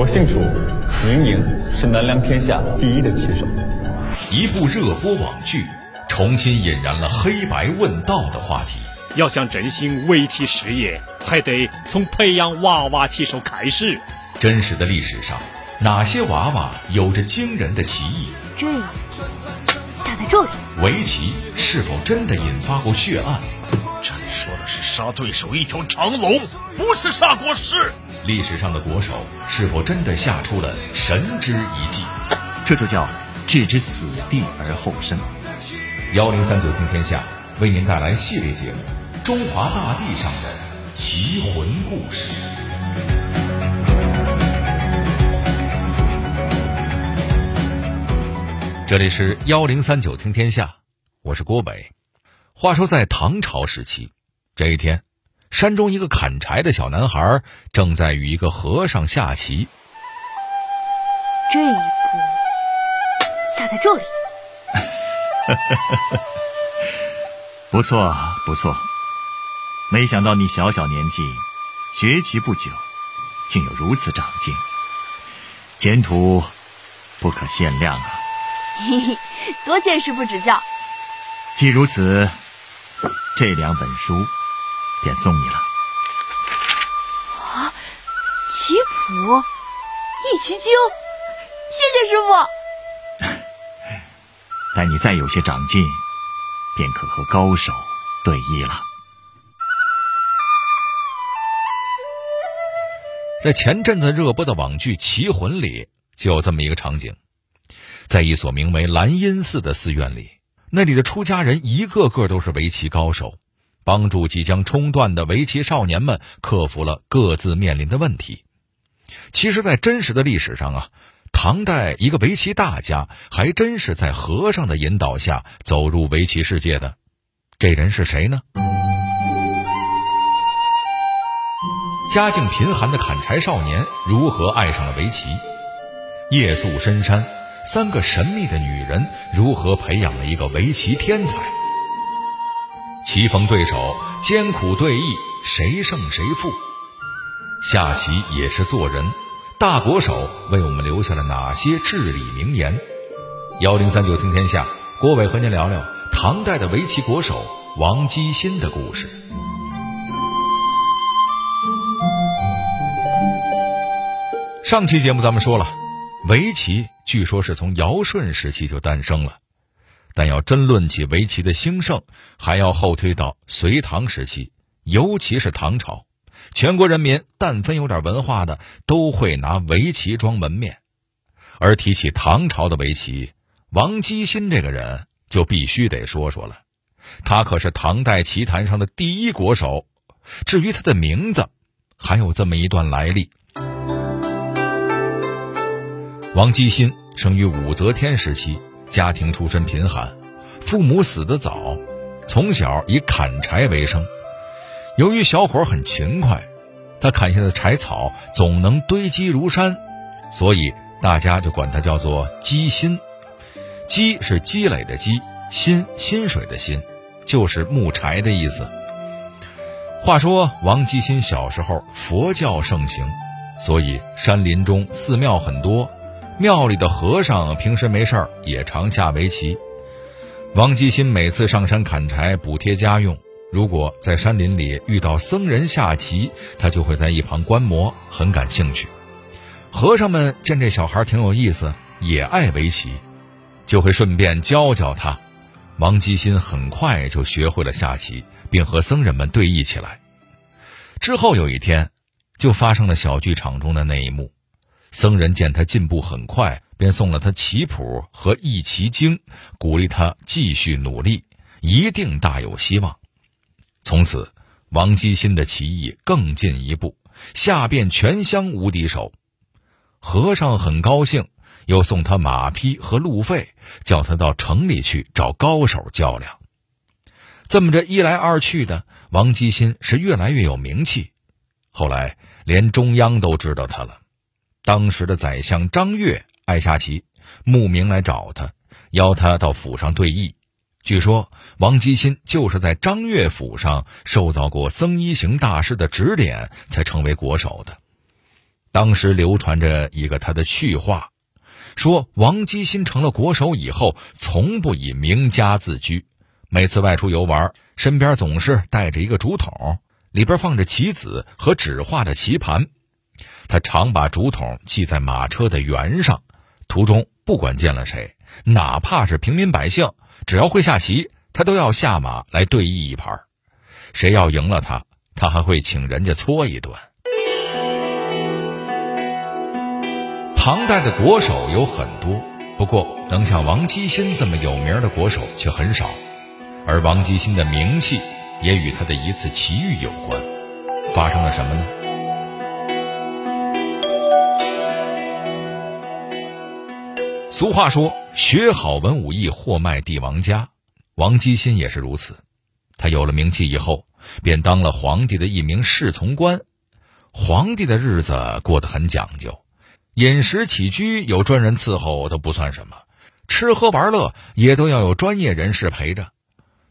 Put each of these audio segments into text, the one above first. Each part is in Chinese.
我姓楚，明宁是南梁天下第一的棋手。一部热播网剧，重新引燃了黑白问道的话题。要想振兴围棋事业，还得从培养娃娃棋手开始。真实的历史上，哪些娃娃有着惊人的棋艺？这样下在这里。围棋是否真的引发过血案？这里说的是杀对手一条长龙，不是杀国师。历史上的国手是否真的下出了神之一计？这就叫置之死地而后生。幺零三九听天下为您带来系列节目《中华大地上的奇魂故事》。这里是幺零三九听天下，我是郭伟。话说在唐朝时期，这一天，山中一个砍柴的小男孩正在与一个和尚下棋。这一步下在这里。不错，不错。没想到你小小年纪，学棋不久，竟有如此长进，前途不可限量啊！嘿嘿，多谢师傅指教。既如此，这两本书便送你了。啊，棋谱，易棋经，谢谢师傅。待你再有些长进，便可和高手对弈了。在前阵子热播的网剧《棋魂》里，就有这么一个场景。在一所名为兰阴寺的寺院里，那里的出家人一个个都是围棋高手，帮助即将冲段的围棋少年们克服了各自面临的问题。其实，在真实的历史上啊，唐代一个围棋大家还真是在和尚的引导下走入围棋世界的。这人是谁呢？家境贫寒的砍柴少年如何爱上了围棋？夜宿深山。三个神秘的女人如何培养了一个围棋天才？棋逢对手，艰苦对弈，谁胜谁负？下棋也是做人，大国手为我们留下了哪些至理名言？幺零三九听天下，郭伟和您聊聊唐代的围棋国手王基新的故事。上期节目咱们说了，围棋。据说是从尧舜时期就诞生了，但要真论起围棋的兴盛，还要后推到隋唐时期，尤其是唐朝，全国人民但凡有点文化的，都会拿围棋装门面。而提起唐朝的围棋，王基新这个人就必须得说说了，他可是唐代棋坛上的第一国手。至于他的名字，还有这么一段来历。王基新生于武则天时期，家庭出身贫寒，父母死得早，从小以砍柴为生。由于小伙很勤快，他砍下的柴草总能堆积如山，所以大家就管他叫做积薪。积是积累的积，薪薪水的薪，就是木柴的意思。话说王基新小时候佛教盛行，所以山林中寺庙很多。庙里的和尚平时没事儿也常下围棋。王基新每次上山砍柴补贴家用，如果在山林里遇到僧人下棋，他就会在一旁观摩，很感兴趣。和尚们见这小孩挺有意思，也爱围棋，就会顺便教教他。王基新很快就学会了下棋，并和僧人们对弈起来。之后有一天，就发生了小剧场中的那一幕。僧人见他进步很快，便送了他棋谱和易棋经，鼓励他继续努力，一定大有希望。从此，王基新的棋艺更进一步，下遍全乡无敌手。和尚很高兴，又送他马匹和路费，叫他到城里去找高手较量。这么着一来二去的，王基新是越来越有名气，后来连中央都知道他了。当时的宰相张悦爱下棋，慕名来找他，邀他到府上对弈。据说王基新就是在张悦府上受到过僧一行大师的指点，才成为国手的。当时流传着一个他的趣话，说王基新成了国手以后，从不以名家自居，每次外出游玩，身边总是带着一个竹筒，里边放着棋子和纸画的棋盘。他常把竹筒系在马车的辕上，途中不管见了谁，哪怕是平民百姓，只要会下棋，他都要下马来对弈一盘。谁要赢了他，他还会请人家搓一顿。唐代的国手有很多，不过能像王基新这么有名的国手却很少，而王基新的名气也与他的一次奇遇有关。发生了什么呢？俗话说：“学好文武艺，货卖帝王家。”王基新也是如此。他有了名气以后，便当了皇帝的一名侍从官。皇帝的日子过得很讲究，饮食起居有专人伺候都不算什么，吃喝玩乐也都要有专业人士陪着。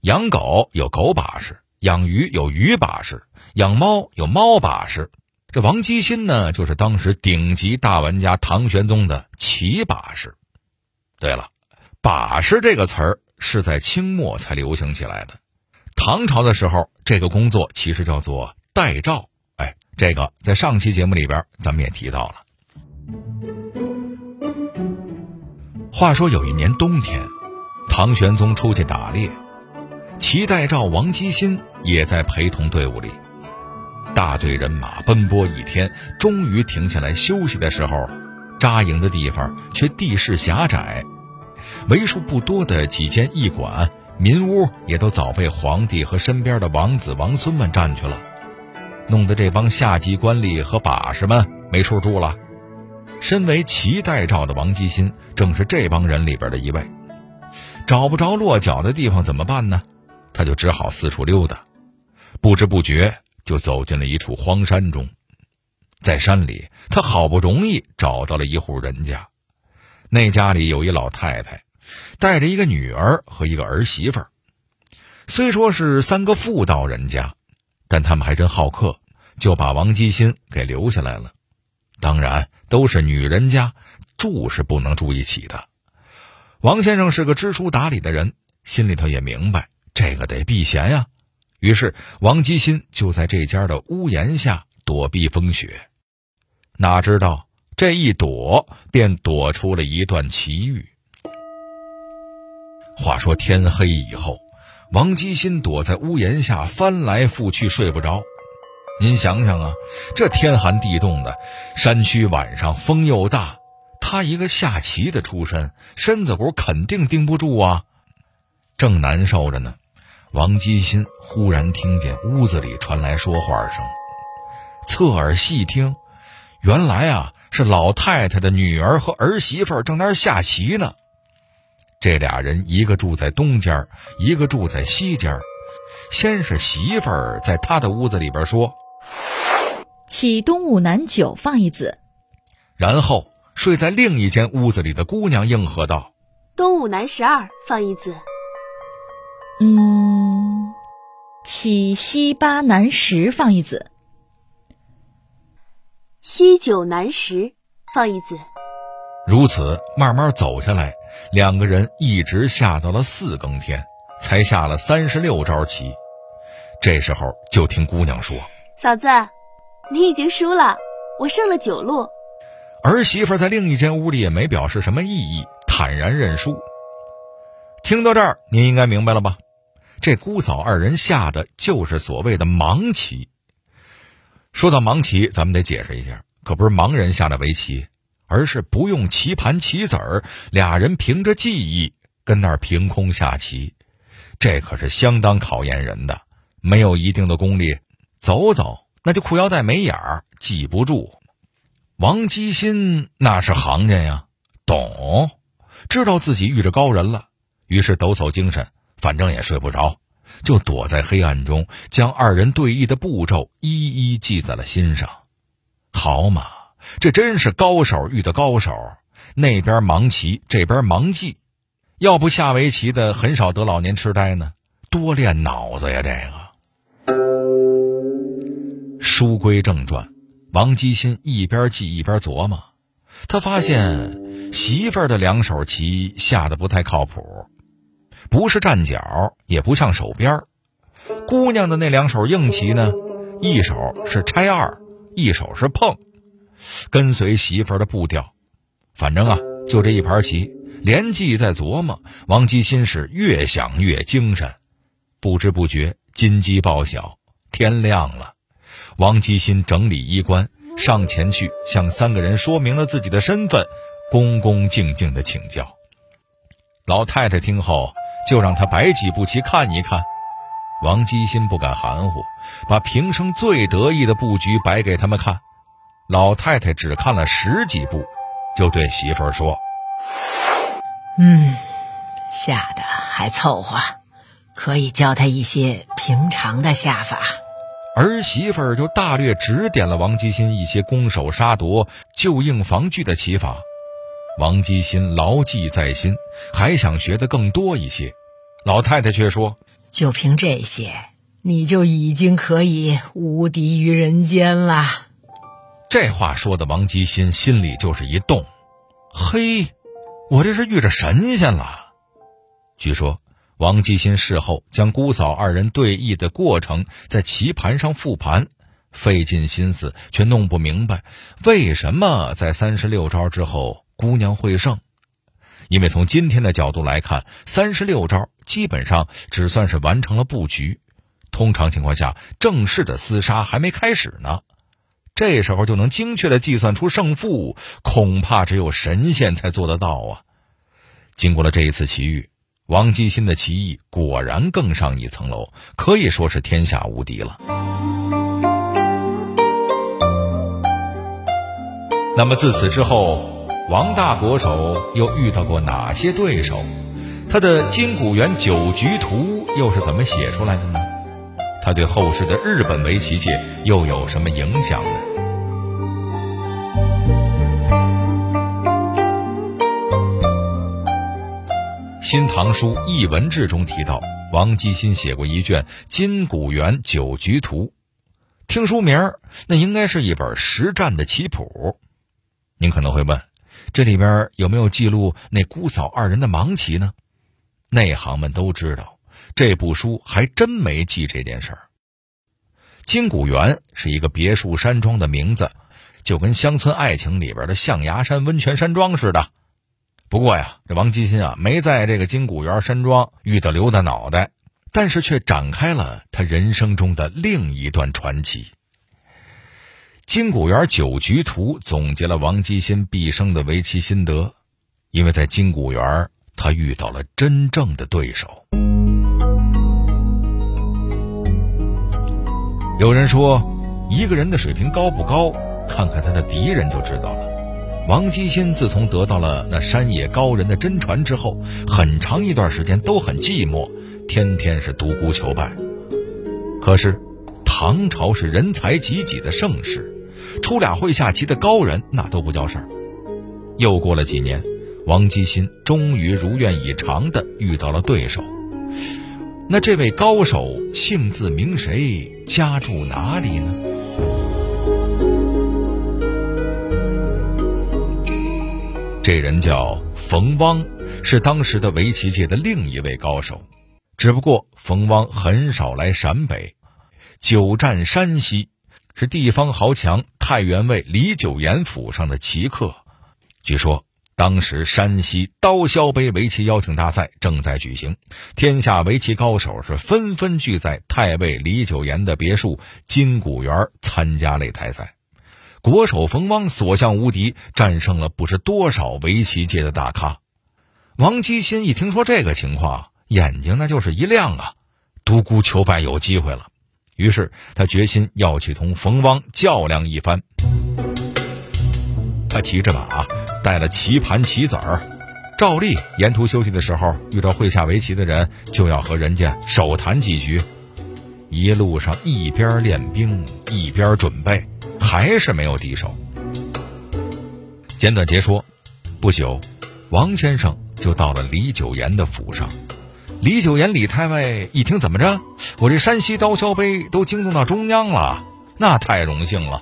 养狗有狗把式，养鱼有鱼把式，养猫有猫把式。这王基新呢，就是当时顶级大玩家唐玄宗的骑把式。对了，把式这个词儿是在清末才流行起来的。唐朝的时候，这个工作其实叫做代诏。哎，这个在上期节目里边咱们也提到了。话说有一年冬天，唐玄宗出去打猎，齐代诏王基新也在陪同队伍里。大队人马奔波一天，终于停下来休息的时候。扎营的地方却地势狭窄，为数不多的几间驿馆、民屋也都早被皇帝和身边的王子王孙们占去了，弄得这帮下级官吏和把式们没处住了。身为齐代诏的王基新正是这帮人里边的一位，找不着落脚的地方怎么办呢？他就只好四处溜达，不知不觉就走进了一处荒山中。在山里，他好不容易找到了一户人家，那家里有一老太太，带着一个女儿和一个儿媳妇儿。虽说是三个妇道人家，但他们还真好客，就把王基新给留下来了。当然，都是女人家，住是不能住一起的。王先生是个知书达理的人，心里头也明白这个得避嫌呀。于是，王基新就在这家的屋檐下躲避风雪。哪知道这一躲，便躲出了一段奇遇。话说天黑以后，王基新躲在屋檐下翻来覆去睡不着。您想想啊，这天寒地冻的，山区晚上风又大，他一个下棋的出身，身子骨肯定顶不住啊。正难受着呢，王基新忽然听见屋子里传来说话声，侧耳细听。原来啊，是老太太的女儿和儿媳妇正那下棋呢。这俩人一个住在东间一个住在西间先是媳妇儿在他的屋子里边说：“起东五南九放一子。”然后睡在另一间屋子里的姑娘应和道：“东五南十二放一子。”嗯，起西八南十放一子。西九南十，放一子。如此慢慢走下来，两个人一直下到了四更天，才下了三十六招棋。这时候就听姑娘说：“嫂子，你已经输了，我胜了九路。”儿媳妇在另一间屋里也没表示什么异议，坦然认输。听到这儿，您应该明白了吧？这姑嫂二人下的就是所谓的盲棋。说到盲棋，咱们得解释一下，可不是盲人下的围棋，而是不用棋盘棋子儿，俩人凭着记忆跟那儿凭空下棋，这可是相当考验人的。没有一定的功力，走走那就裤腰带没眼儿，记不住。王基新那是行家呀，懂，知道自己遇着高人了，于是抖擞精神，反正也睡不着。就躲在黑暗中，将二人对弈的步骤一一记在了心上。好嘛，这真是高手遇到高手，那边盲棋，这边盲记。要不下围棋的很少得老年痴呆呢，多练脑子呀！这个。书归正传，王基新一边记一边琢磨，他发现媳妇儿的两手棋下的不太靠谱，不是站脚，也不像手边。姑娘的那两手硬棋呢，一手是拆二，一手是碰，跟随媳妇儿的步调。反正啊，就这一盘棋，连记在琢磨，王基新是越想越精神。不知不觉，金鸡报晓，天亮了。王基新整理衣冠，上前去向三个人说明了自己的身份，恭恭敬敬地请教。老太太听后，就让他摆几步棋看一看。王基新不敢含糊，把平生最得意的布局摆给他们看。老太太只看了十几步，就对媳妇儿说：“嗯，下的还凑合，可以教他一些平常的下法。”儿媳妇儿就大略指点了王基新一些攻守杀夺、救应防拒的棋法。王基新牢记在心，还想学的更多一些。老太太却说。就凭这些，你就已经可以无敌于人间了。这话说的，王吉新心里就是一动。嘿，我这是遇着神仙了。据说，王吉新事后将姑嫂二人对弈的过程在棋盘上复盘，费尽心思却弄不明白，为什么在三十六招之后姑娘会胜。因为从今天的角度来看，三十六招基本上只算是完成了布局。通常情况下，正式的厮杀还没开始呢。这时候就能精确的计算出胜负，恐怕只有神仙才做得到啊！经过了这一次奇遇，王继新的棋艺果然更上一层楼，可以说是天下无敌了。那么自此之后。王大国手又遇到过哪些对手？他的《金谷园九局图》又是怎么写出来的呢？他对后世的日本围棋界又有什么影响呢？《新唐书·艺文志》中提到，王基新写过一卷《金谷园九局图》，听书名儿，那应该是一本实战的棋谱。您可能会问。这里边有没有记录那姑嫂二人的盲棋呢？内行们都知道，这部书还真没记这件事儿。金谷园是一个别墅山庄的名字，就跟《乡村爱情》里边的象牙山温泉山庄似的。不过呀，这王基新啊，没在这个金谷园山庄遇到刘大脑袋，但是却展开了他人生中的另一段传奇。《金谷园九局图》总结了王基新毕生的围棋心得，因为在金谷园，他遇到了真正的对手。有人说，一个人的水平高不高，看看他的敌人就知道了。王基新自从得到了那山野高人的真传之后，很长一段时间都很寂寞，天天是独孤求败。可是，唐朝是人才济济的盛世。出俩会下棋的高人，那都不叫事儿。又过了几年，王基新终于如愿以偿的遇到了对手。那这位高手姓字名谁，家住哪里呢？这人叫冯汪，是当时的围棋界的另一位高手。只不过冯汪很少来陕北，久战山西。是地方豪强太原卫李九岩府上的奇客。据说当时山西刀削杯围棋邀请大赛正在举行，天下围棋高手是纷纷聚在太尉李九岩的别墅金谷园参加擂台赛。国手冯汪所向无敌，战胜了不知多少围棋界的大咖。王基新一听说这个情况，眼睛那就是一亮啊！独孤求败有机会了。于是他决心要去同冯汪较量一番。他骑着马，带了棋盘、棋子儿，照例沿途休息的时候，遇到会下围棋的人，就要和人家手谈几局。一路上一边练兵一边准备，还是没有敌手。简短截说，不久，王先生就到了李九岩的府上。李九言，李太尉一听，怎么着？我这山西刀削杯都惊动到中央了，那太荣幸了。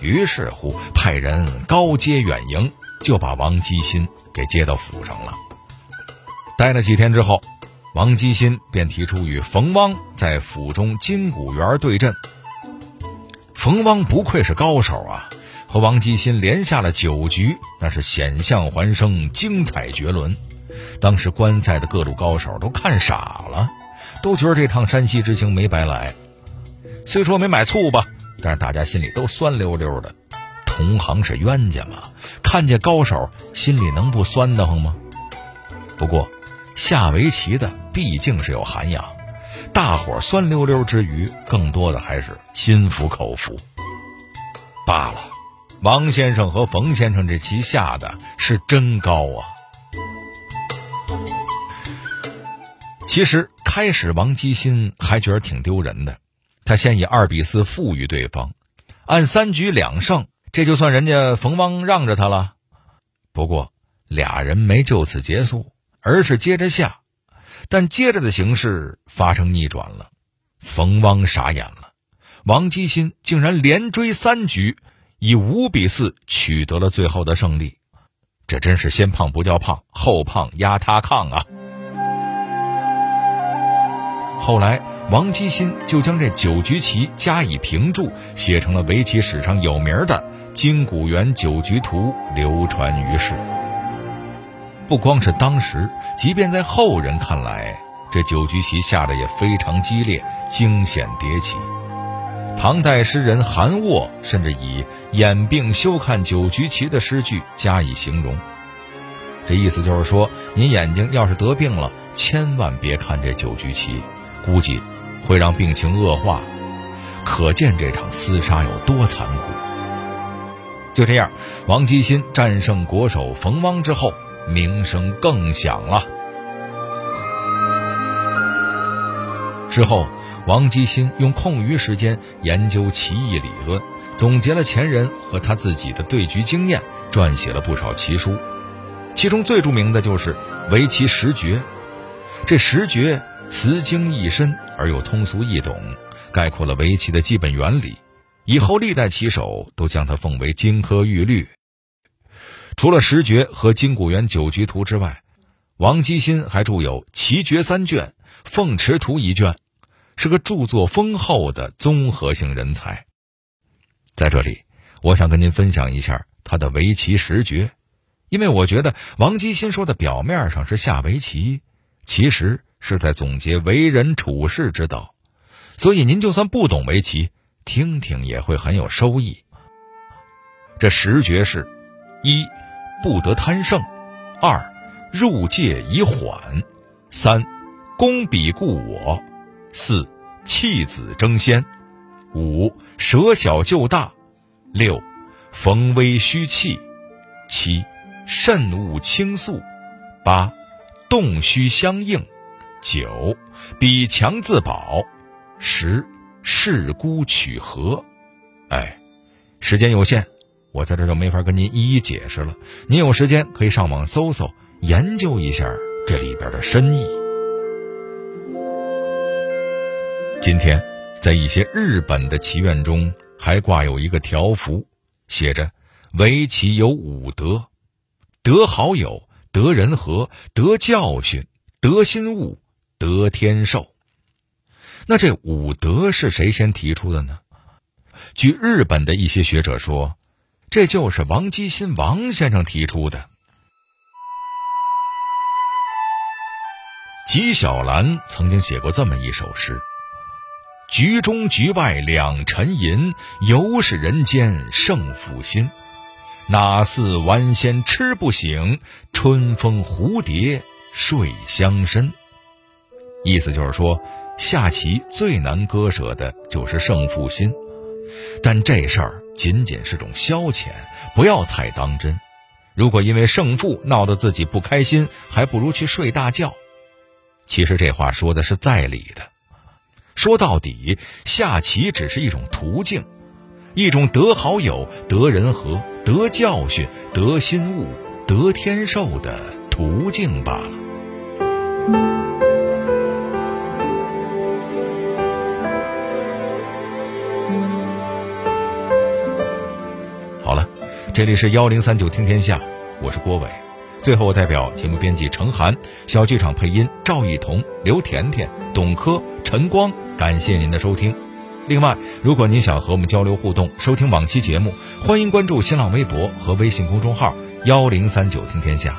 于是乎派人高阶远迎，就把王基新给接到府上了。待了几天之后，王基新便提出与冯汪在府中金谷园对阵。冯汪不愧是高手啊，和王基新连下了九局，那是险象环生，精彩绝伦。当时观赛的各路高手都看傻了，都觉得这趟山西之行没白来。虽说没买醋吧，但是大家心里都酸溜溜的。同行是冤家嘛，看见高手，心里能不酸得慌吗？不过，下围棋的毕竟是有涵养，大伙酸溜溜之余，更多的还是心服口服。罢了，王先生和冯先生这棋下的是真高啊！其实开始，王基新还觉得挺丢人的。他先以二比四负于对方，按三局两胜，这就算人家冯汪让着他了。不过俩人没就此结束，而是接着下。但接着的形势发生逆转了，冯汪傻眼了，王基新竟然连追三局，以五比四取得了最后的胜利。这真是先胖不叫胖，后胖压他炕啊！后来，王基新就将这九局棋加以评注，写成了围棋史上有名的《金谷园九局图》，流传于世。不光是当时，即便在后人看来，这九局棋下的也非常激烈，惊险迭起。唐代诗人韩沃甚至以“眼病休看九局棋”的诗句加以形容。这意思就是说，您眼睛要是得病了，千万别看这九局棋。估计会让病情恶化，可见这场厮杀有多残酷。就这样，王基新战胜国手冯汪之后，名声更响了。之后，王基新用空余时间研究棋艺理论，总结了前人和他自己的对局经验，撰写了不少棋书。其中最著名的就是《围棋十诀》。这十诀。词精意深而又通俗易懂，概括了围棋的基本原理。以后历代棋手都将它奉为金科玉律。除了十诀和金谷园九局图之外，王基新还著有棋诀三卷、凤池图一卷，是个著作丰厚的综合性人才。在这里，我想跟您分享一下他的围棋十诀，因为我觉得王基新说的表面上是下围棋，其实。是在总结为人处世之道，所以您就算不懂围棋，听听也会很有收益。这十诀是：一、不得贪胜；二、入界以缓；三、攻彼固我；四、弃子争先；五、舍小救大；六、逢危虚气；七、慎勿轻速；八、动虚相应。九，比强自保；十，事孤取和。哎，时间有限，我在这就没法跟您一一解释了。您有时间可以上网搜搜，研究一下这里边的深意。今天，在一些日本的棋院中，还挂有一个条幅，写着：“围棋有五德，得好友，得人和，得教训，得心悟。”得天寿，那这五德是谁先提出的呢？据日本的一些学者说，这就是王基新王先生提出的。纪晓岚曾经写过这么一首诗：“局中局外两沉吟，犹是人间胜负心。哪似顽仙吃不醒，春风蝴蝶睡乡深。”意思就是说，下棋最难割舍的就是胜负心，但这事儿仅仅是种消遣，不要太当真。如果因为胜负闹得自己不开心，还不如去睡大觉。其实这话说的是在理的。说到底，下棋只是一种途径，一种得好友、得人和、得教训、得心悟、得天寿的途径罢了。这里是幺零三九听天下，我是郭伟。最后，我代表节目编辑程涵、小剧场配音赵艺彤、刘甜甜、董珂、陈光，感谢您的收听。另外，如果您想和我们交流互动、收听往期节目，欢迎关注新浪微博和微信公众号“幺零三九听天下”。